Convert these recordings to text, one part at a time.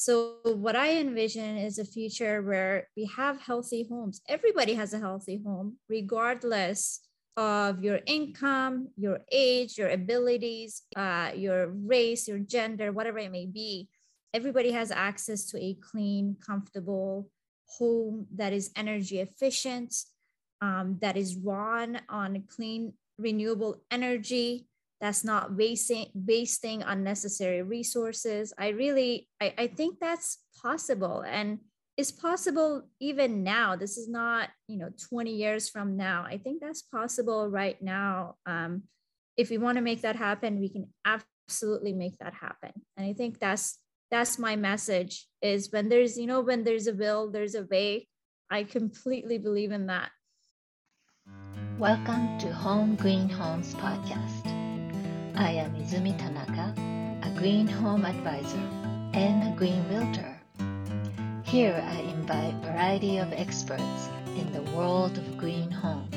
So, what I envision is a future where we have healthy homes. Everybody has a healthy home, regardless of your income, your age, your abilities, uh, your race, your gender, whatever it may be. Everybody has access to a clean, comfortable home that is energy efficient, um, that is run on clean, renewable energy, that's not wasting wasting unnecessary resources. I really I, I think that's possible. And it's possible even now. This is not you know 20 years from now. I think that's possible right now. Um, if we want to make that happen we can absolutely make that happen. And i think that's that's my message is when there's you know when there's a will there's a way. I completely believe in that. Welcome to home green homes podcast I am Izumi Tanaka, a green home advisor and a green realtor. Here I invite a variety of experts in the world of green homes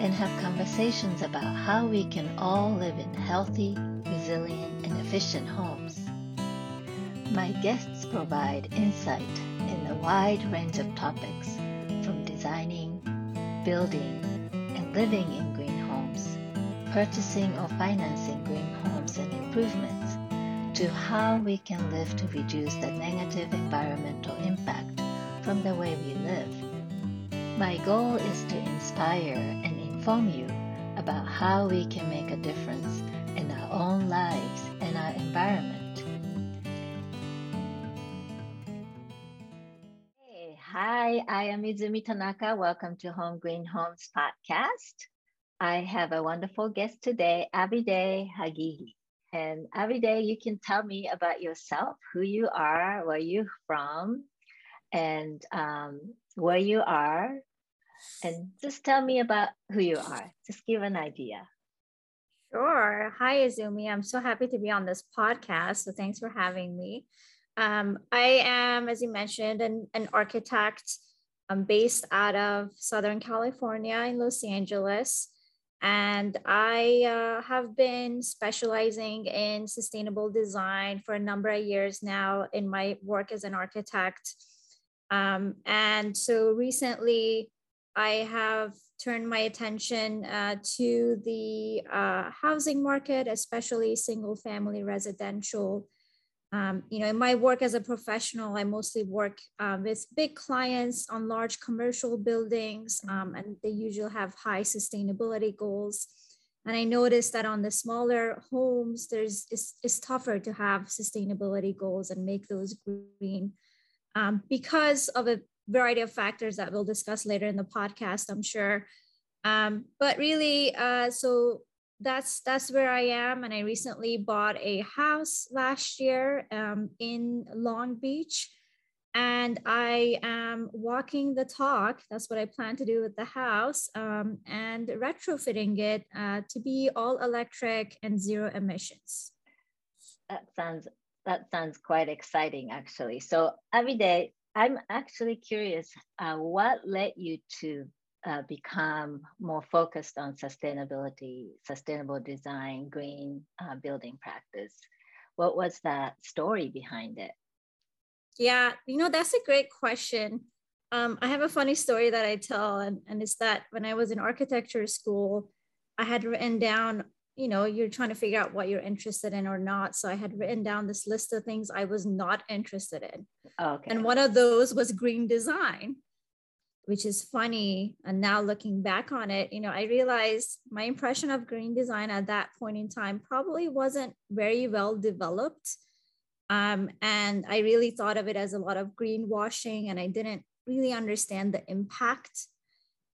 and have conversations about how we can all live in healthy, resilient, and efficient homes. My guests provide insight in a wide range of topics from designing, building, and living in purchasing or financing green homes and improvements, to how we can live to reduce the negative environmental impact from the way we live. My goal is to inspire and inform you about how we can make a difference in our own lives and our environment. Hey, hi, I am Izumi Tanaka. Welcome to Home Green Homes podcast. I have a wonderful guest today, Abide Hagihi. And Abide, you can tell me about yourself, who you are, where you're from, and um, where you are. And just tell me about who you are. Just give an idea. Sure. Hi, Izumi. I'm so happy to be on this podcast. So thanks for having me. Um, I am, as you mentioned, an, an architect. I'm based out of Southern California in Los Angeles. And I uh, have been specializing in sustainable design for a number of years now in my work as an architect. Um, and so recently, I have turned my attention uh, to the uh, housing market, especially single family residential um, you know, in my work as a professional, I mostly work um, with big clients on large commercial buildings, um, and they usually have high sustainability goals. And I noticed that on the smaller homes, there's it's, it's tougher to have sustainability goals and make those green um, because of a variety of factors that we'll discuss later in the podcast, I'm sure. Um, but really, uh, so that's that's where I am. And I recently bought a house last year um, in Long Beach. And I am walking the talk. That's what I plan to do with the house um, and retrofitting it uh, to be all electric and zero emissions. That sounds that sounds quite exciting, actually. So Abide, I'm actually curious. Uh, what led you to uh, become more focused on sustainability, sustainable design, green uh, building practice. What was that story behind it? Yeah, you know, that's a great question. Um, I have a funny story that I tell, and, and it's that when I was in architecture school, I had written down, you know, you're trying to figure out what you're interested in or not. So I had written down this list of things I was not interested in. Okay. And one of those was green design which is funny. And now looking back on it, you know, I realized my impression of green design at that point in time probably wasn't very well developed. Um, and I really thought of it as a lot of greenwashing, and I didn't really understand the impact.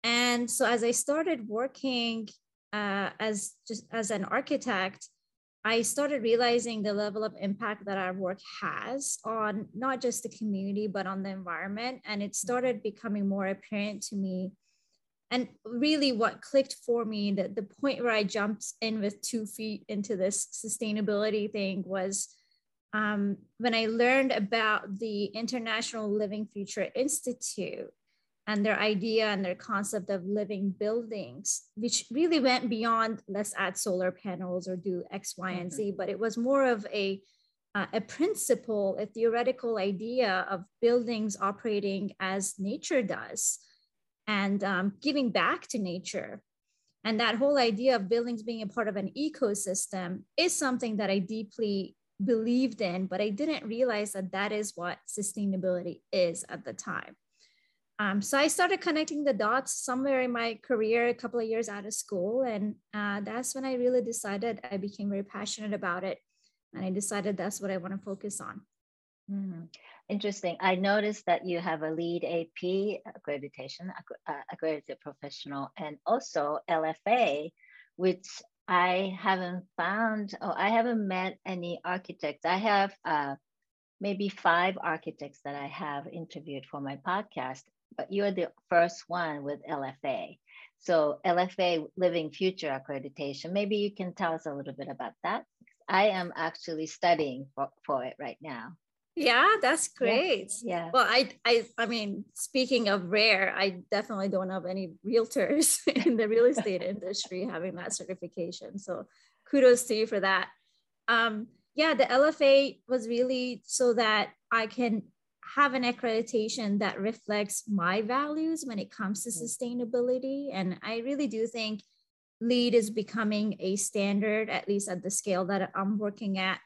And so as I started working uh, as just as an architect, I started realizing the level of impact that our work has on not just the community, but on the environment. And it started becoming more apparent to me. And really, what clicked for me, the, the point where I jumped in with two feet into this sustainability thing was um, when I learned about the International Living Future Institute and their idea and their concept of living buildings, which really went beyond let's add solar panels or do X, Y, and Z, mm-hmm. but it was more of a uh, a principle, a theoretical idea of buildings operating as nature does and um, giving back to nature. And that whole idea of buildings being a part of an ecosystem is something that I deeply believed in, but I didn't realize that that is what sustainability is at the time. Um, so I started connecting the dots somewhere in my career, a couple of years out of school. And uh, that's when I really decided I became very passionate about it. And I decided that's what I want to focus on. Mm, interesting. I noticed that you have a LEED AP accreditation, uh, accredited professional, and also LFA, which I haven't found, oh, I haven't met any architects. I have uh, maybe five architects that I have interviewed for my podcast, but you're the first one with LFA. So LFA Living Future Accreditation, maybe you can tell us a little bit about that. I am actually studying for, for it right now. Yeah, that's great. Yeah. yeah. Well, I, I, I mean, speaking of rare, I definitely don't have any realtors in the real estate industry having that certification. So, kudos to you for that. Um, yeah, the LFA was really so that I can have an accreditation that reflects my values when it comes to mm-hmm. sustainability, and I really do think LEED is becoming a standard, at least at the scale that I'm working at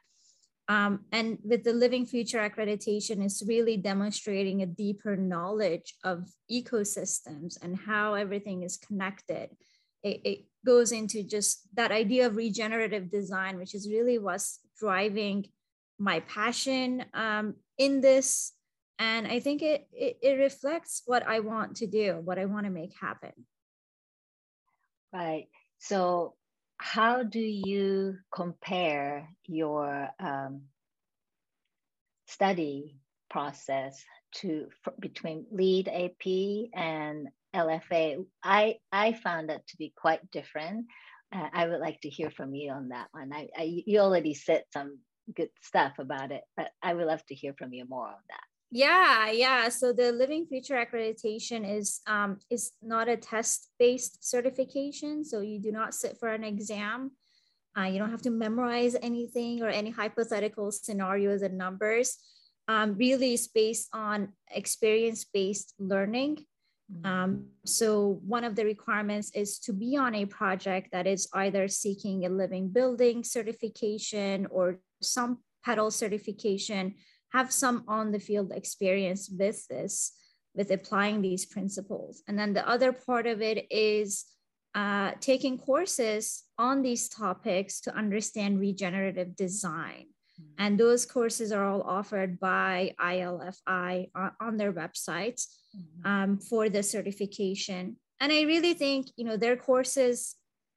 um, and with the Living Future accreditation, it's really demonstrating a deeper knowledge of ecosystems and how everything is connected. It, it goes into just that idea of regenerative design, which is really what's driving my passion um, in this. And I think it, it, it reflects what I want to do, what I want to make happen. Right. So how do you compare your um, study process to between LEED AP and LFA? I I found that to be quite different. Uh, I would like to hear from you on that one. I, I you already said some good stuff about it, but I would love to hear from you more on that. Yeah, yeah. So the Living Future accreditation is um, is not a test-based certification. So you do not sit for an exam. Uh, you don't have to memorize anything or any hypothetical scenarios and numbers. Um, really, it's based on experience-based learning. Mm-hmm. Um, so one of the requirements is to be on a project that is either seeking a living building certification or some PETAL certification have some on the field experience with this, with applying these principles. And then the other part of it is uh, taking courses on these topics to understand regenerative design. Mm-hmm. And those courses are all offered by ILFI on, their website mm-hmm. um, for the certification. And I really think, you know, their courses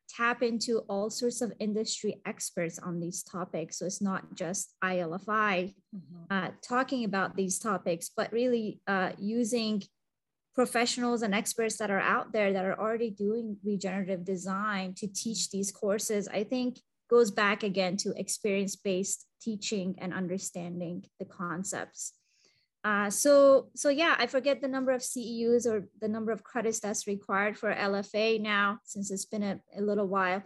tap into all sorts of industry experts on these topics. So it's not just ILFI mm-hmm. uh, talking about these topics, but really uh, using professionals and experts that are out there that are already doing regenerative design to teach these courses, I think goes back again to experience based teaching and understanding the concepts. Uh, so, so yeah, I forget the number of CEUs or the number of credits that's required for LFA now, since it's been a, a little while.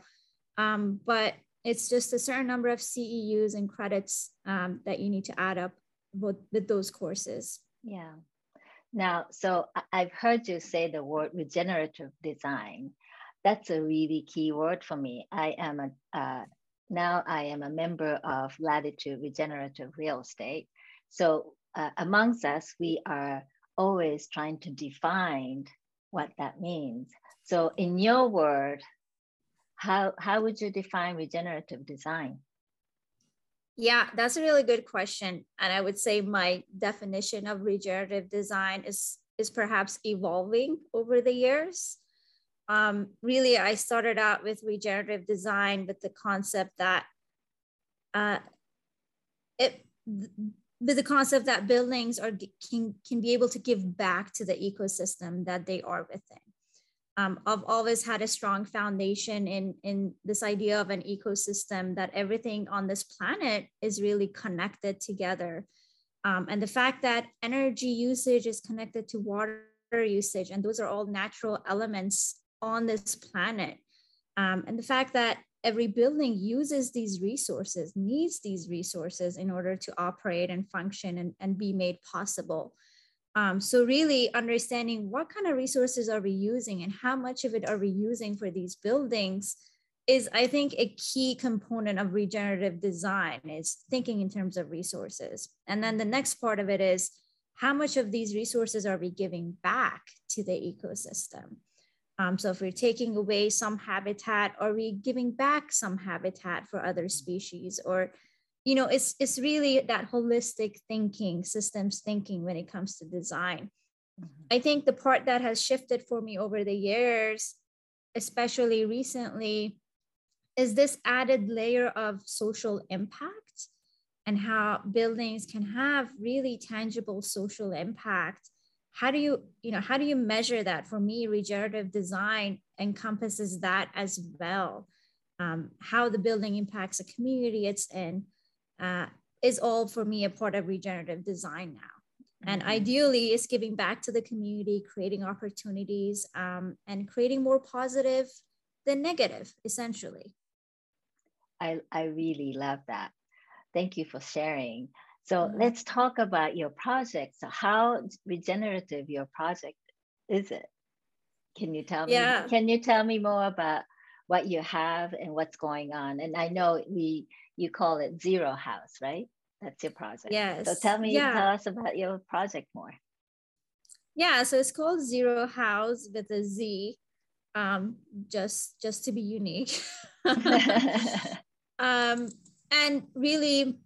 Um, but it's just a certain number of CEUs and credits um, that you need to add up with, with those courses. Yeah. Now, so I've heard you say the word regenerative design. That's a really key word for me. I am a uh, now I am a member of Latitude Regenerative Real Estate. So uh, amongst us, we are always trying to define what that means. So, in your word, how, how would you define regenerative design? Yeah, that's a really good question. And I would say my definition of regenerative design is, is perhaps evolving over the years. Um, really, I started out with regenerative design with the concept that uh, it with the concept that buildings are can, can be able to give back to the ecosystem that they are within. Um, I've always had a strong foundation in, in this idea of an ecosystem that everything on this planet is really connected together. Um, and the fact that energy usage is connected to water usage, and those are all natural elements on this planet. Um, and the fact that every building uses these resources, needs these resources in order to operate and function and, and be made possible. Um, so really understanding what kind of resources are we using and how much of it are we using for these buildings is I think a key component of regenerative design is thinking in terms of resources. And then the next part of it is how much of these resources are we giving back to the ecosystem? Um, so if we're taking away some habitat, are we giving back some habitat for other species? Or, you know, it's it's really that holistic thinking, systems thinking when it comes to design. Mm-hmm. I think the part that has shifted for me over the years, especially recently, is this added layer of social impact and how buildings can have really tangible social impact how do you you know how do you measure that? For me regenerative design encompasses that as well. Um, how the building impacts a community it's in uh, is all for me a part of regenerative design now. And mm-hmm. ideally it's giving back to the community creating opportunities um, and creating more positive than negative essentially. I, I really love that. Thank you for sharing so mm-hmm. let's talk about your project. So how regenerative your project is it? Can you tell yeah. me? Can you tell me more about what you have and what's going on? And I know we you call it Zero House, right? That's your project. Yes. So tell me, yeah. tell us about your project more. Yeah, so it's called Zero House with a Z, um, just just to be unique. um, and really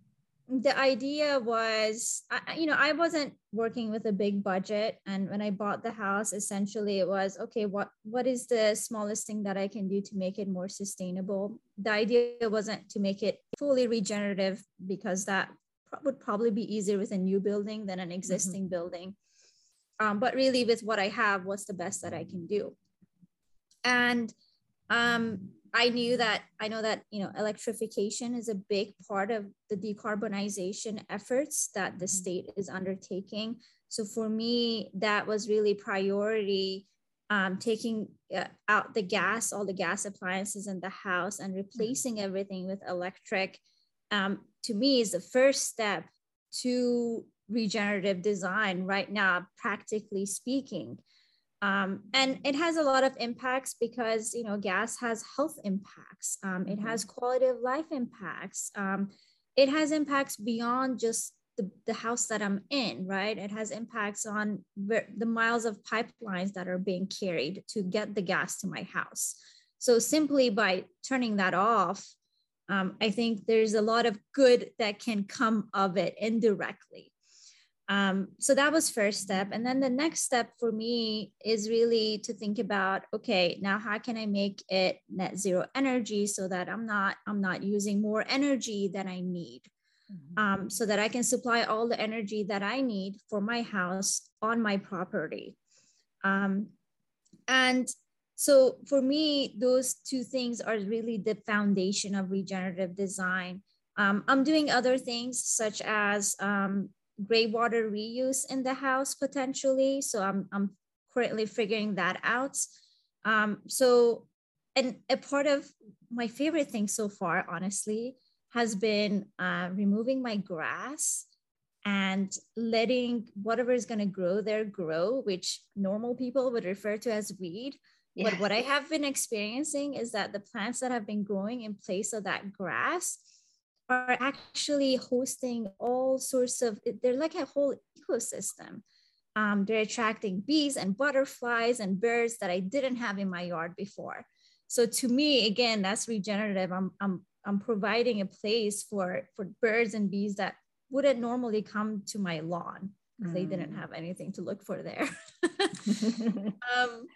the idea was I, you know i wasn't working with a big budget and when i bought the house essentially it was okay what what is the smallest thing that i can do to make it more sustainable the idea wasn't to make it fully regenerative because that would probably be easier with a new building than an mm-hmm. existing mm-hmm. building um, but really with what i have what's the best that i can do and um, I knew that I know that you know electrification is a big part of the decarbonization efforts that the mm-hmm. state is undertaking. So for me, that was really priority. Um, taking uh, out the gas, all the gas appliances in the house, and mm-hmm. replacing everything with electric. Um, to me, is the first step to regenerative design right now, practically speaking. Um, and it has a lot of impacts because you know gas has health impacts. Um, it has mm-hmm. quality of life impacts. Um, it has impacts beyond just the, the house that i'm in right? It has impacts on the miles of pipelines that are being carried to get the gas to my house. So simply by turning that off um, i think there's a lot of good that can come of it indirectly um, so that was first step. And then the next step for me is really to think about okay now how can i make it net zero energy so that i'm not i'm not using more energy than i need? Mm-hmm. um, so that i can supply all the energy that i need for my house on my property. Um, and so for me those two things are really the foundation of regenerative design. Um, i'm doing other things such as um, gray water reuse in the house potentially. So I'm, I'm currently figuring that out. Um, so, and a part of my favorite thing so far, honestly, has been uh, removing my grass and letting whatever is going to grow there grow, which normal people would refer to as weed. Yes. But what I have been experiencing is that the plants that have been growing in place of that grass are actually hosting all sorts of, they're like a whole ecosystem. Um, they're attracting bees and butterflies and birds that I didn't have in my yard before. So to me, again, that's regenerative. I'm, I'm, I'm providing a place for, for birds and bees that wouldn't normally come to my lawn because mm. they didn't mm. have anything to look for there. um,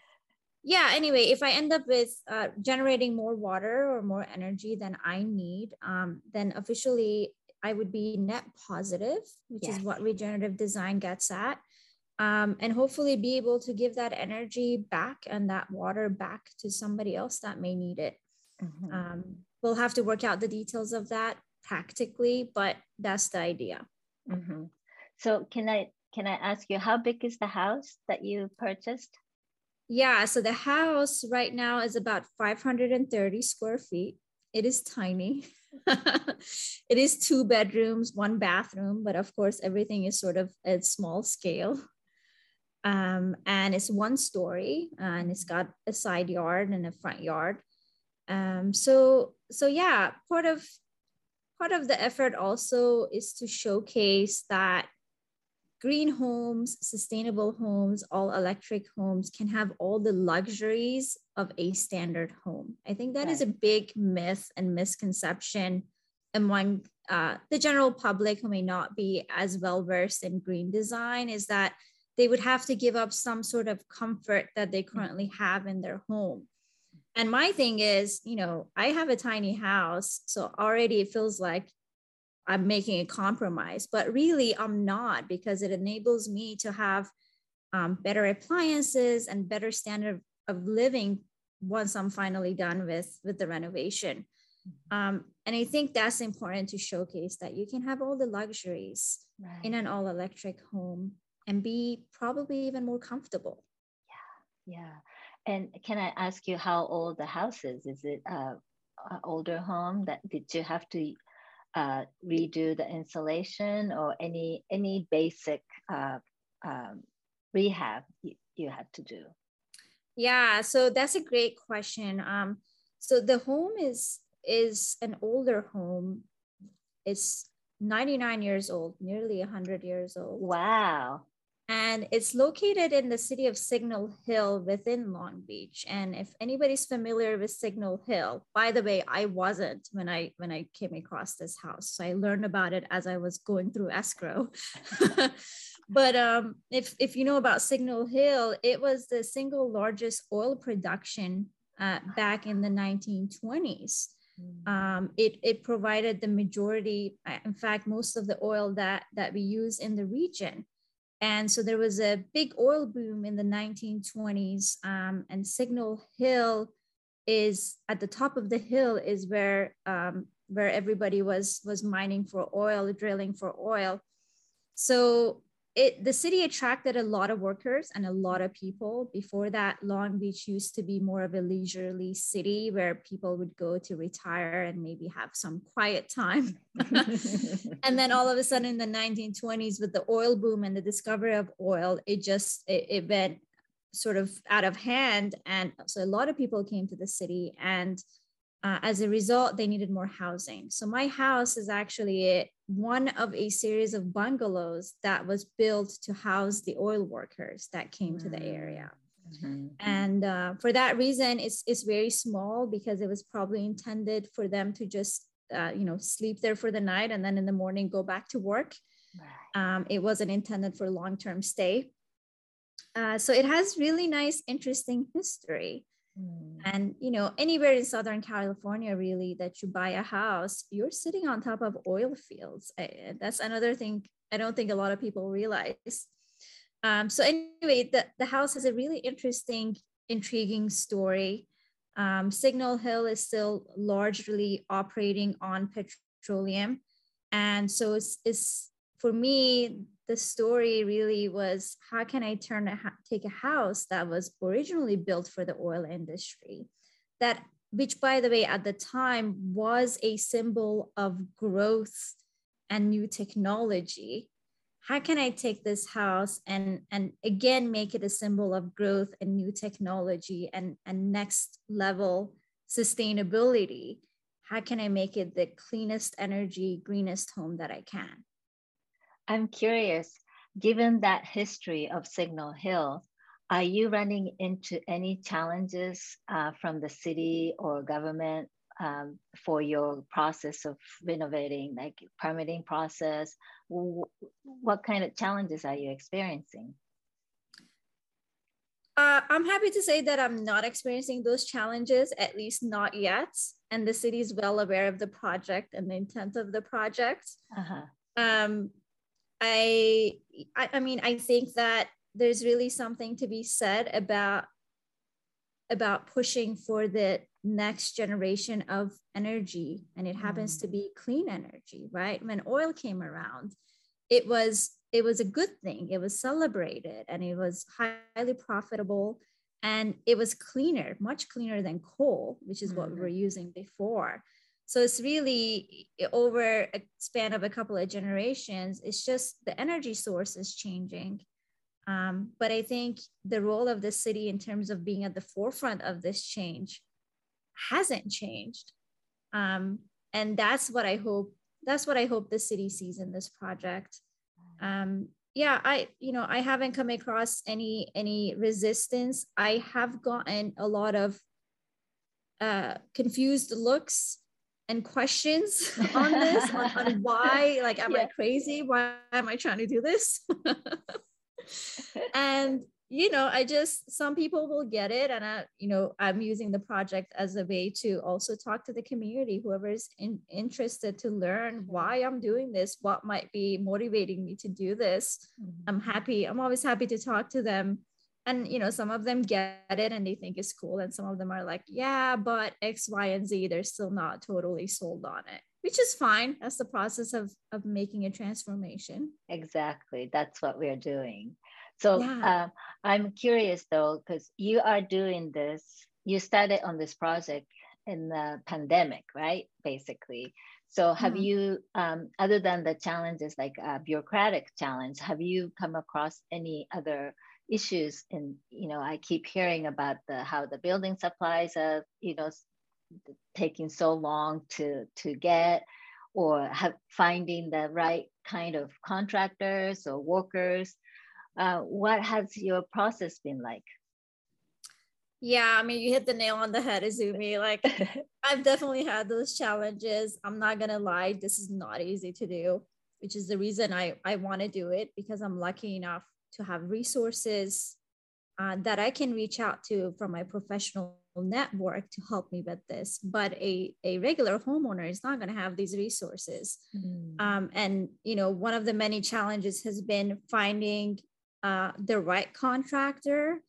yeah anyway if i end up with uh, generating more water or more energy than i need um, then officially i would be net positive which yes. is what regenerative design gets at um, and hopefully be able to give that energy back and that water back to somebody else that may need it mm-hmm. um, we'll have to work out the details of that practically but that's the idea mm-hmm. so can i can i ask you how big is the house that you purchased yeah, so the house right now is about 530 square feet. it is tiny. it is two bedrooms, one bathroom, but of course, everything is sort of at small scale. Um, and it's one story and it's got a side yard and a front yard. Um, so, so yeah, part of part of the effort also is to showcase that green homes, sustainable homes, all electric homes can have all the luxuries of a standard home. I think that right. is a big myth and misconception among uh, the general public who may not be as well versed in green design is that they would have to give up some sort of comfort that they currently have in their home. And my thing is, you know, I have a tiny house, so already it feels like I'm making a compromise, but really I'm not because it enables me to have um, better appliances and better standard of living once I'm finally done with with the renovation. Mm-hmm. Um, and I think that's important to showcase that you can have all the luxuries right. in an all electric home and be probably even more comfortable. Yeah, yeah. And can I ask you how old the house is? Is it a, a older home that did you have to uh, redo the insulation or any any basic uh, um, rehab you, you had to do? Yeah, so that's a great question. Um, so the home is is an older home. It's 99 years old, nearly 100 years old. Wow and it's located in the city of Signal Hill within Long Beach. And if anybody's familiar with Signal Hill, by the way, I wasn't when I when I came across this house. So I learned about it as I was going through escrow. but um, if if you know about Signal Hill, it was the single largest oil production uh, back in the 1920s. Hmm. Um, it, it provided the majority, in fact, most of the oil that, that we use in the region. And so there was a big oil boom in the 1920s, um, and Signal Hill is at the top of the hill is where um, where everybody was was mining for oil, drilling for oil. So it the city attracted a lot of workers and a lot of people. Before that long beach used to be more of a leisurely city where people would go to retire and maybe have some quiet time. And then all of a sudden in the 1920s with the oil boom and the discovery of oil it just it, it went sort of out of hand. And so a lot of people came to the city and uh, as a result, they needed more housing. So my house is actually a, one of a series of bungalows that was built to house the oil workers that came mm-hmm. to the area. Mm-hmm. And uh, for that reason, it's, it's very small because it was probably intended for them to just, uh, you know, sleep there for the night and then in the morning go back to work. Right. Um, it wasn't intended for long-term stay. Uh, so it has really nice, interesting history. Mm. And you know, anywhere in Southern California, really, that you buy a house, you're sitting on top of oil fields. That's another thing I don't think a lot of people realize. Um, so anyway, the, the house has a really interesting, intriguing story. Um, Signal Hill is still largely operating on petroleum. And so it's, it's for me, the story really was how can I turn a take a house that was originally built for the oil industry, that which by the way at the time was a symbol of growth and new technology. How can I take this house and and again make it a symbol of growth and new technology and and next level sustainability? How can I make it the cleanest energy, greenest home that I can? I'm curious, given that history of Signal Hill, are you running into any challenges uh, from the city or government um, for your process of renovating, like permitting process? What kind of challenges are you experiencing? Uh, I'm happy to say that I'm not experiencing those challenges, at least not yet. And the city is well aware of the project and the intent of the project. Uh-huh. Um, I, I, I mean, I think that there's really something to be said about about pushing for the next generation of energy and it happens mm. to be clean energy right when oil came around it was it was a good thing it was celebrated and it was highly profitable and it was cleaner much cleaner than coal which is mm. what we were mm-hmm. using before so it's really over a span of a couple of generations it's just the energy source is changing. Um, but i think the role of the city in terms of being at the forefront of this change hasn't changed. Um, and that's what i hope that's what i hope the city sees in this project. Um, yeah i you know i haven't come across any any resistance. I have gotten a lot of uh, confused looks and questions on this on, on, why like am yeah. i crazy why am i trying to do this and you know i just some people will get it and i you know i'm using the project as a way to also talk to the community whoever's in, interested to learn mm-hmm. why i'm doing this what might be motivating me to do this mm-hmm. i'm happy i'm always happy to talk to them and you know some of them get it and they think it's cool and some of them are like yeah but x y and z they're still not totally sold on it which is fine. That's the process of of making a transformation. Exactly. That's what we're doing. So yeah. um, i'm curious though because you are doing this you started on this project in the pandemic right basically. So have mm-hmm. you um, other than the challenges like a bureaucratic challenge have you come across any other issues and you know i keep hearing about the how the building supplies are you know taking so long to to get or have finding the right kind of contractors or workers. Uh, what has your process been like? Yeah i mean you hit the nail on the head izumi. Like i've definitely had those challenges. I'm not gonna lie this is not easy to do which is the reason i i want to do it because i'm lucky enough to have resources uh, that I can reach out to from my professional network to help me with this. But a, a regular homeowner is not going to have these resources. Mm. Um, and, you know, one of the many challenges has been finding uh, the right contractor.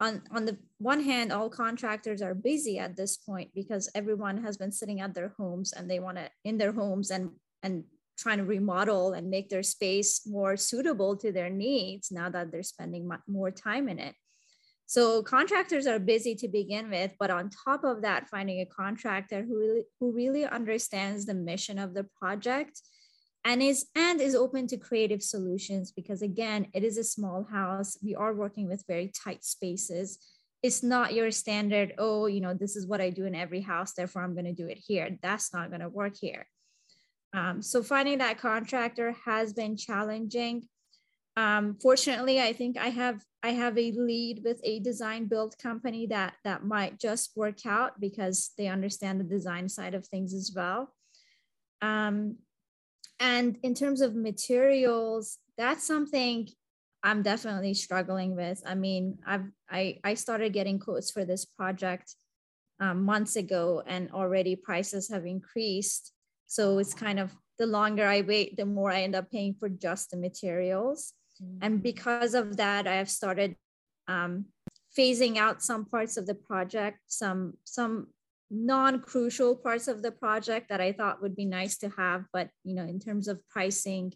On, on the one hand, all contractors are busy at this point because everyone has been sitting at their homes and they want to in their homes and and trying to remodel and make their space more suitable to their needs now that they're spending more time in it. So contractors are busy to begin with, but on top of that, finding a contractor who really, who really understands the mission of the project and is and is open to creative solutions because again, it is a small house. We are working with very tight spaces. It's not your standard, oh, you know, this is what I do in every house, therefore I'm going to do it here. That's not going to work here. Um, so finding that contractor has been challenging. Um, fortunately, I think I have I have a lead with a design build company that that might just work out because they understand the design side of things as well. Um, and in terms of materials, that's something I'm definitely struggling with. I mean, I've I I started getting quotes for this project um, months ago, and already prices have increased. So it's kind of the longer I wait, the more I end up paying for just the materials. Mm-hmm. And because of that, I have started um, phasing out some parts of the project, some some non-crucial parts of the project that I thought would be nice to have, but you know, in terms of pricing,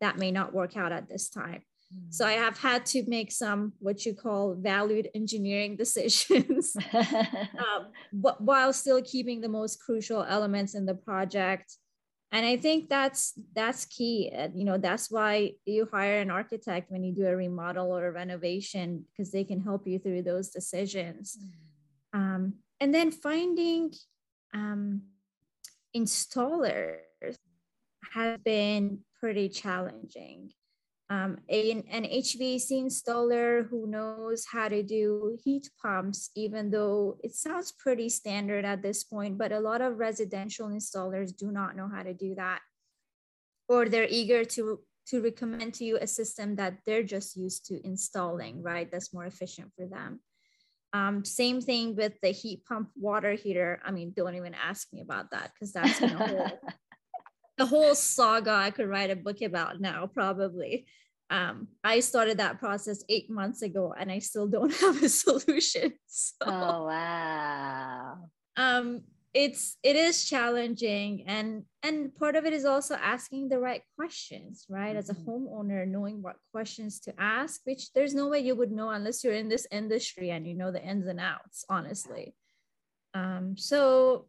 that may not work out at this time. So I have had to make some what you call valued engineering decisions um, but while still keeping the most crucial elements in the project. And I think that's that's key. You know, that's why you hire an architect when you do a remodel or a renovation because they can help you through those decisions. Mm-hmm. Um, and then finding um, installers has been pretty challenging um, a, an HVAC installer who knows how to do heat pumps, even though it sounds pretty standard at this point, but a lot of residential installers do not know how to do that. Or they're eager to, to recommend to you a system that they're just used to installing, right? That's more efficient for them. Um, same thing with the heat pump water heater. I mean, don't even ask me about that because that's a whole the whole saga I could write a book about now, probably. Um, I started that process eight months ago and I still don't have a solution. So, oh wow. Um, it's it is challenging and and part of it is also asking the right questions right mm-hmm. as a mm-hmm. homeowner knowing what questions to ask which there's no way you would know unless you're in this industry and you know the ins and outs honestly um so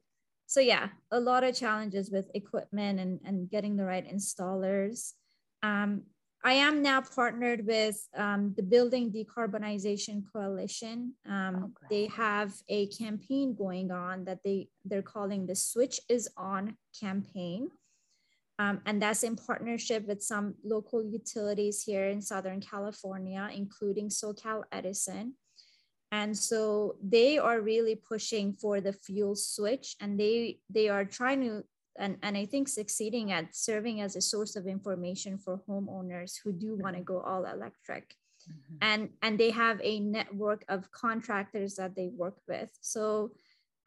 so yeah, a lot of challenges with equipment and, and getting the right installers. Um, I am now partnered with um, the Building Decarbonization Coalition. Um, oh, they have a campaign going on that they, they're calling the Switch is On campaign. Um, and that's in partnership with some local utilities here in Southern California, including SoCal Edison. And so they are really pushing for the fuel switch and they, they are trying to and, and I think succeeding at serving as a source of information for homeowners who do want to go all electric. Mm-hmm. And, and they have a network of contractors that they work with. So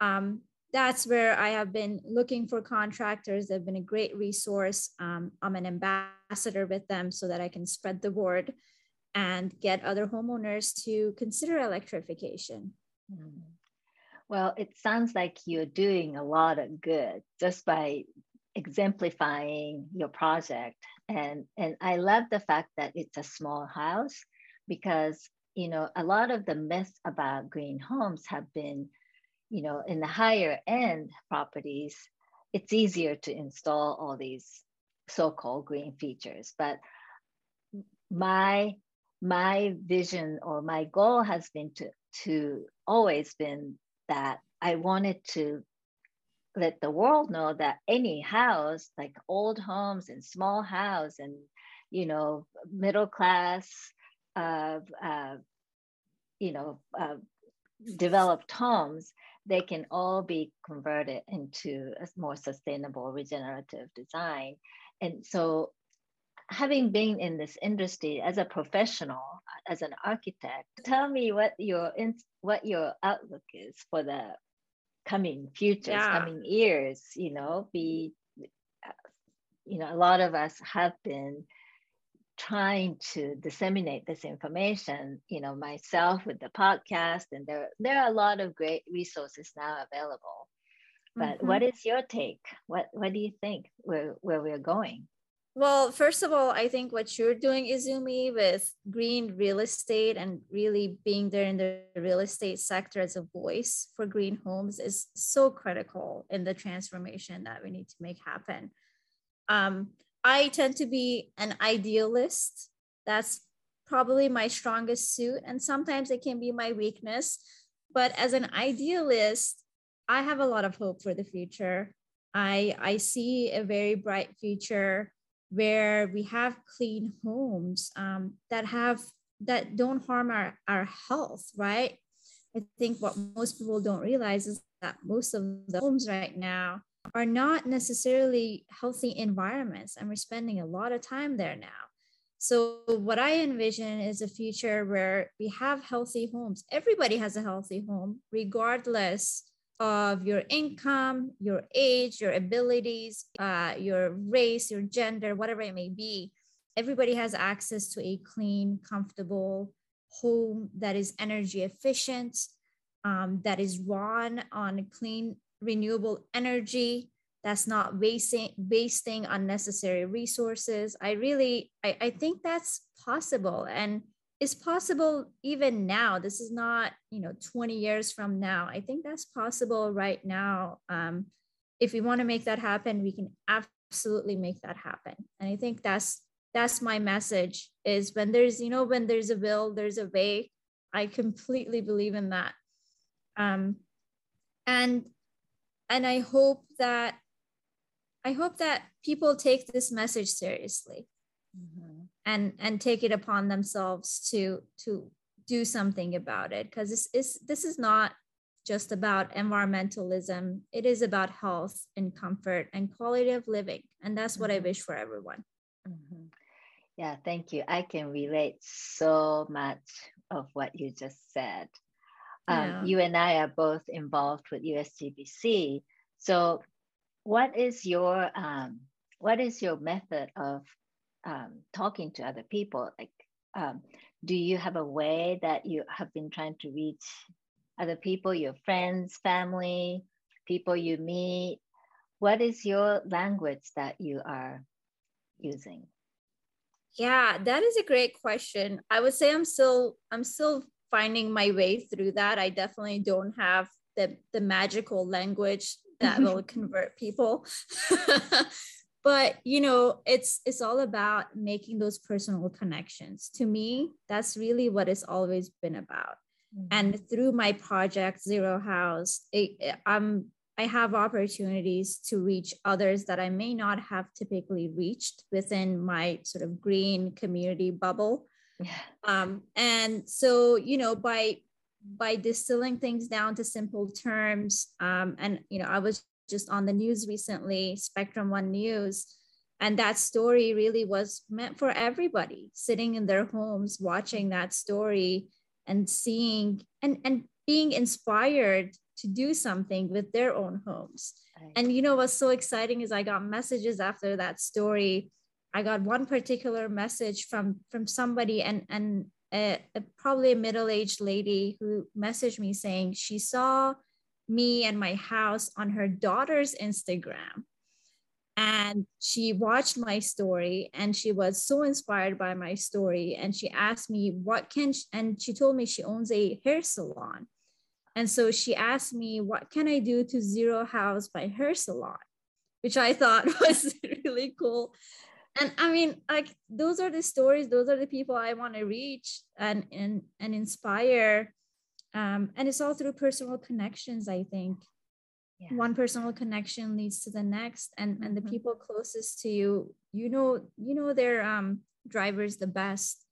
um, that's where I have been looking for contractors. They've been a great resource. Um, I'm an ambassador with them so that I can spread the word and get other homeowners to consider electrification. Mm-hmm. Well, it sounds like you're doing a lot of good just by exemplifying your project. And, and I love the fact that it's a small house because, you know, a lot of the myths about green homes have been, you know, in the higher end properties, it's easier to install all these so-called green features. But my my vision or my goal has been to to always been that I wanted to let the world know that any house, like old homes and small house and, you know, middle class, uh, uh, you know, uh, developed homes, they can all be converted into a more sustainable regenerative design. And so having been in this industry as a professional, as an architect, tell me what your what your outlook is for the coming futures, yeah. coming years. You know, be you know, a lot of us have been trying to disseminate this information. You know, myself with the podcast, and there there are a lot of great resources now available. But mm-hmm. what is your take? What what do you think where where we're going? Well, first of all, I think what you're doing, Izumi, with green real estate and really being there in the real estate sector as a voice for green homes is so critical in the transformation that we need to make happen. Um, I tend to be an idealist. That's probably my strongest suit. And sometimes it can be my weakness. But as an idealist, I have a lot of hope for the future. I, I see a very bright future where we have clean homes um, that have that don't harm our, our health right? I think what most people don't realize is that most of the homes right now are not necessarily healthy environments and we're spending a lot of time there now. So what i envision is a future where we have healthy homes. Everybody has a healthy home regardless of your income, your age, your abilities, uh, your race, your gender, whatever it may be. Everybody has access to a clean, comfortable home that is energy efficient, um, that is run on clean, renewable energy, that's not wasting, wasting unnecessary resources. I really, I, I think that's possible. And is possible even now. This is not, you know, 20 years from now. I think that's possible right now. Um, if we want to make that happen, we can absolutely make that happen. And I think that's that's my message is when there's, you know, when there's a will, there's a way. I completely believe in that. Um, and and I hope that I hope that people take this message seriously. Mm-hmm and and take it upon themselves to to do something about it. Because this is this is not just about environmentalism. It is about health and comfort and quality of living. And that's what mm-hmm. i wish for everyone. Mm-hmm. yeah thank you. I can relate so much of what you just said. Um, yeah. you and i are both involved with usgbc so what is your um, what is your method of um, talking to other people like um, do you have a way that you have been trying to reach other people your friends family people you meet? What is your language that you are using? Yeah that is a great question. I would say i'm still i'm still finding my way through that. I definitely don't have the the magical language that will convert people. but you know, it's it's all about making those personal connections. To me, that's really what it's always been about. Mm-hmm. And through my project Zero House, it, I'm I have opportunities to reach others that I may not have typically reached within my sort of green community bubble. Yeah. Um, and so, you know, by by distilling things down to simple terms, um, and you know, I was just on the news recently, Spectrum One News, and that story really was meant for everybody sitting in their homes watching that story and seeing and and being inspired to do something with their own homes. Right. And you know what's so exciting is I got messages after that story. I got one particular message from from somebody and and a, a, probably a middle-aged lady who messaged me saying she saw me and my house on her daughter's Instagram. And she watched my story and she was so inspired by my story. And she asked me, What can, she, and she told me she owns a hair salon. And so she asked me, What can I do to zero house my hair salon? Which I thought was really cool. And I mean, like those are the stories, those are the people I want to reach and and and inspire. Um, and it's all through personal connections, I think. Yeah. One personal connection leads to the next, and and the mm-hmm. people closest to you, you know, you know their um drivers the best.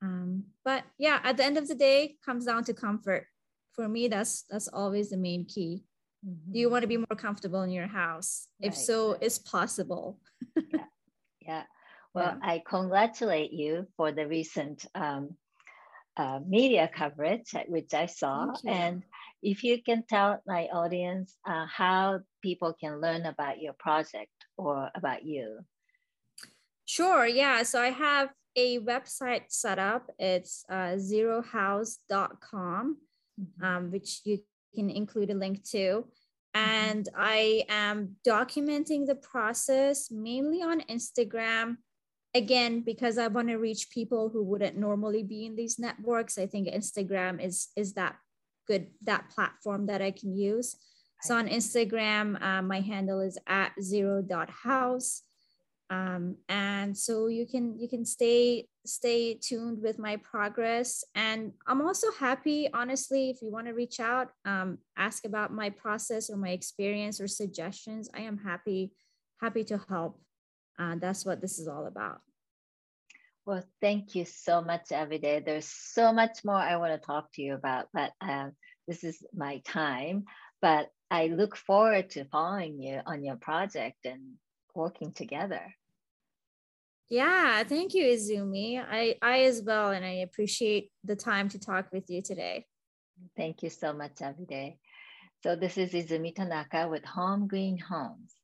Um, but yeah, at the end of the day, comes down to comfort for me that's that's always the main key mm-hmm. do you want to be more comfortable in your house right. if so it's possible yeah. yeah well yeah. i congratulate you for the recent um, uh, media coverage which i saw and if you can tell my audience uh, how people can learn about your project or about you sure yeah so i have a website set up it's uh, zerohouse.com mm-hmm. um, which you can include a link to. Mm-hmm. And I am documenting the process mainly on Instagram. Again, because I want to reach people who wouldn't normally be in these networks. I think Instagram is is that good that platform that I can use. So on Instagram, uh, my handle is at zero dot house um, and so you can you can stay stay tuned with my progress and i'm also happy honestly if you want to reach out um, ask about my process or my experience or suggestions i am happy happy to help uh, that's what this is all about well thank you so much every there's so much more i want to talk to you about but uh, this is my time but i look forward to following you on your project and working together. Yeah, thank you, Izumi. I, I as well, and I appreciate the time to talk with you today. Thank you so much, Abide. So this is Izumi Tanaka with Home Green Homes.